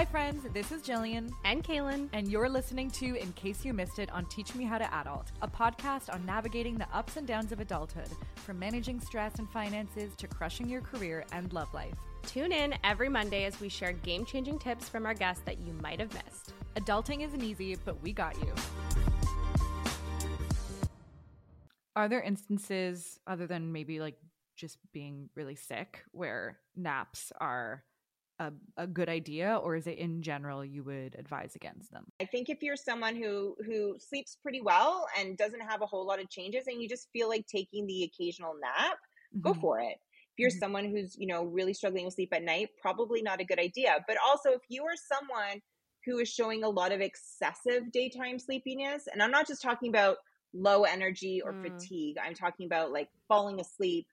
Hi, friends. This is Gillian. And Cailyn. And you're listening to In Case You Missed It on Teach Me How to Adult, a podcast on navigating the ups and downs of adulthood, from managing stress and finances to crushing your career and love life. Tune in every Monday as we share game changing tips from our guests that you might have missed. Adulting isn't easy, but we got you. Are there instances, other than maybe like just being really sick, where naps are a, a, good idea or is it in general you would advise against them i think if you're someone who who sleeps pretty well and doesn't have a whole lot of changes and you just feel like taking the occasional nap mm-hmm. go for it if you're mm-hmm. someone who's you know really struggling with sleep at night probably not a good idea but also if you are someone who is showing a lot of excessive daytime sleepiness and i'm not just talking about low energy or mm. fatigue i'm talking about like falling asleep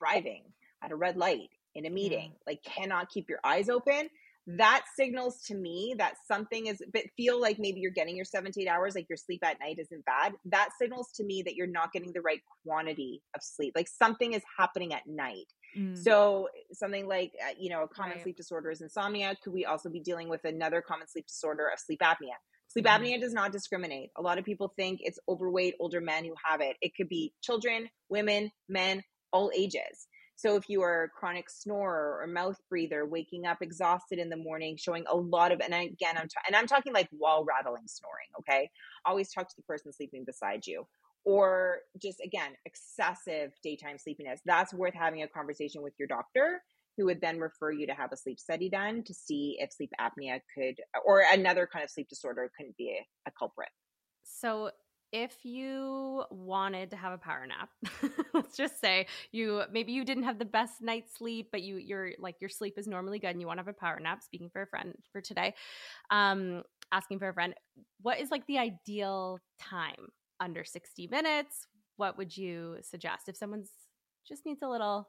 driving at a red light in a meeting, mm. like cannot keep your eyes open, that signals to me that something is but feel like maybe you're getting your seven to eight hours like your sleep at night isn't bad that signals to me that you're not getting the right quantity of sleep like something is happening at night mm. so something like uh, you know a common right. sleep disorder is insomnia could we also be dealing with another common sleep disorder of sleep apnea sleep mm. apnea does not discriminate a lot of people think it's overweight older men who have it it could be children women men all ages so if you are a chronic snorer or mouth breather, waking up exhausted in the morning, showing a lot of, and again, I'm, and I'm talking like wall rattling snoring. Okay. Always talk to the person sleeping beside you or just again, excessive daytime sleepiness. That's worth having a conversation with your doctor who would then refer you to have a sleep study done to see if sleep apnea could, or another kind of sleep disorder couldn't be a, a culprit. So if you wanted to have a power nap let's just say you maybe you didn't have the best night's sleep but you you're like your sleep is normally good and you want to have a power nap speaking for a friend for today um asking for a friend what is like the ideal time? Under 60 minutes? What would you suggest? If someone's just needs a little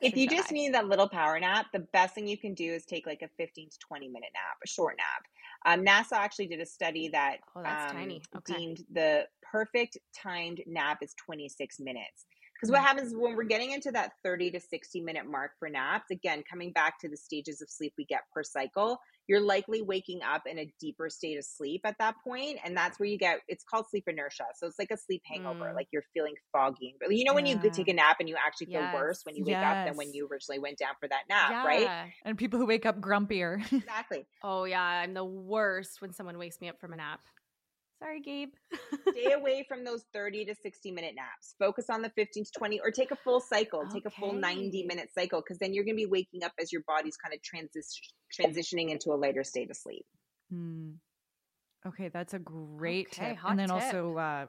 if you just need that little power nap, the best thing you can do is take like a 15 to 20 minute nap, a short nap. Um, NASA actually did a study that oh, um, okay. deemed the perfect timed nap is 26 minutes. Because what happens when we're getting into that 30 to 60 minute mark for naps, again, coming back to the stages of sleep we get per cycle, you're likely waking up in a deeper state of sleep at that point, And that's where you get it's called sleep inertia. So it's like a sleep hangover, mm. like you're feeling foggy. But you know, when yeah. you take a nap and you actually feel yes. worse when you wake yes. up than when you originally went down for that nap, yeah. right? And people who wake up grumpier. exactly. Oh, yeah. I'm the worst when someone wakes me up from a nap. Sorry, Gabe. Stay away from those 30 to 60 minute naps. Focus on the 15 to 20 or take a full cycle, okay. take a full 90 minute cycle because then you're going to be waking up as your body's kind of transi- transitioning into a lighter state of sleep. Hmm. Okay, that's a great okay, tip. And then tip. also uh,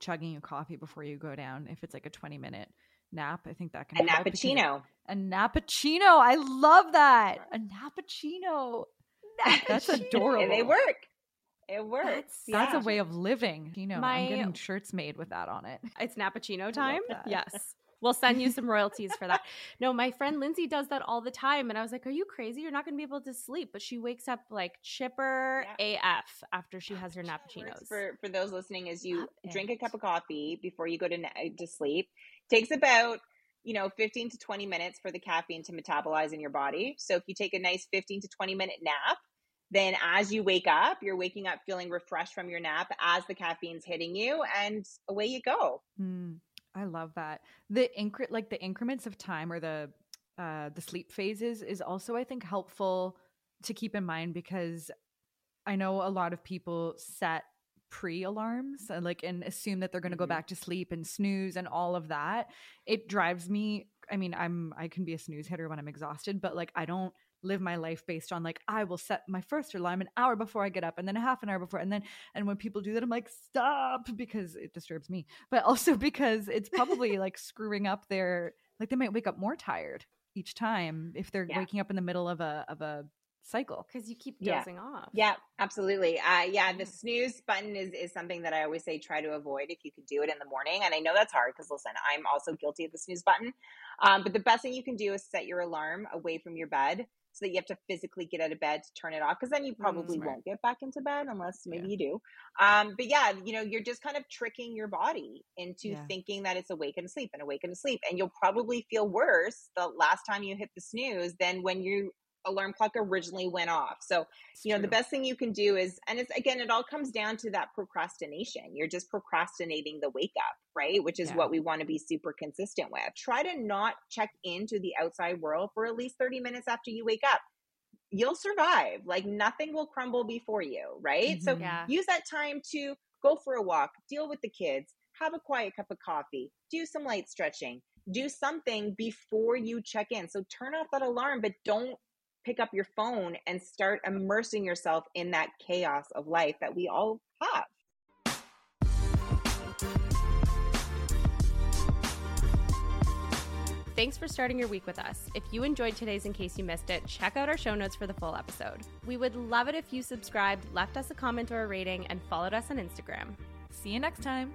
chugging a coffee before you go down if it's like a 20 minute nap. I think that can be a nappuccino. A nappuccino. I love that. A nappuccino. That's adorable. And they work. It works. That's, yeah. that's, a way of living. You know, My, I'm getting shirts made with that on it. It's nappuccino time. Yes. We'll send you some royalties for that. No, my friend Lindsay does that all the time. And I was like, Are you crazy? You're not going to be able to sleep. But she wakes up like chipper yeah. AF after she oh, has her nappuccinos. For, for those listening, is you drink a cup of coffee before you go to, uh, to sleep. Takes about you know 15 to 20 minutes for the caffeine to metabolize in your body so if you take a nice 15 to 20 minute nap then as you wake up, you're waking up feeling refreshed from your nap as the caffeine's hitting you, and away you go. Mm, I love that. The incre- like the increments of time or the uh, the sleep phases is also, I think, helpful to keep in mind because I know a lot of people set pre alarms and like and assume that they're going to go mm-hmm. back to sleep and snooze and all of that. It drives me. I mean, I'm I can be a snooze hitter when I'm exhausted, but like I don't live my life based on like I will set my first alarm an hour before I get up and then a half an hour before and then and when people do that I'm like stop because it disturbs me but also because it's probably like screwing up their like they might wake up more tired each time if they're yeah. waking up in the middle of a of a cycle because you keep dozing yeah. off. Yeah, absolutely. Uh, yeah, the snooze button is is something that I always say try to avoid if you could do it in the morning. And I know that's hard because listen, I'm also guilty of the snooze button. Um, but the best thing you can do is set your alarm away from your bed so that you have to physically get out of bed to turn it off because then you probably mm, won't get back into bed unless maybe yeah. you do um, but yeah you know you're just kind of tricking your body into yeah. thinking that it's awake and asleep and awake and asleep and you'll probably feel worse the last time you hit the snooze than when you alarm clock originally went off. So, It's you know, the best thing you can do is, and it's again, it all comes down to that procrastination. You're just procrastinating the wake up, right? Which is Yeah. what we want to be super consistent with. Try to not check into the outside world for at least 30 minutes after you wake up. You'll survive. Like nothing will crumble before you, right? So Mhm. Yeah. use that time to go for a walk, deal with the kids, have a quiet cup of coffee, do some light stretching, do something before you check in. So turn off that alarm, but don't pick up your phone and start immersing yourself in that chaos of life that we all have. Thanks for starting your week with us. If you enjoyed today's In Case You Missed It, check out our show notes for the full episode. We would love it if you subscribed, left us a comment or a rating, and followed us on Instagram. See you next time.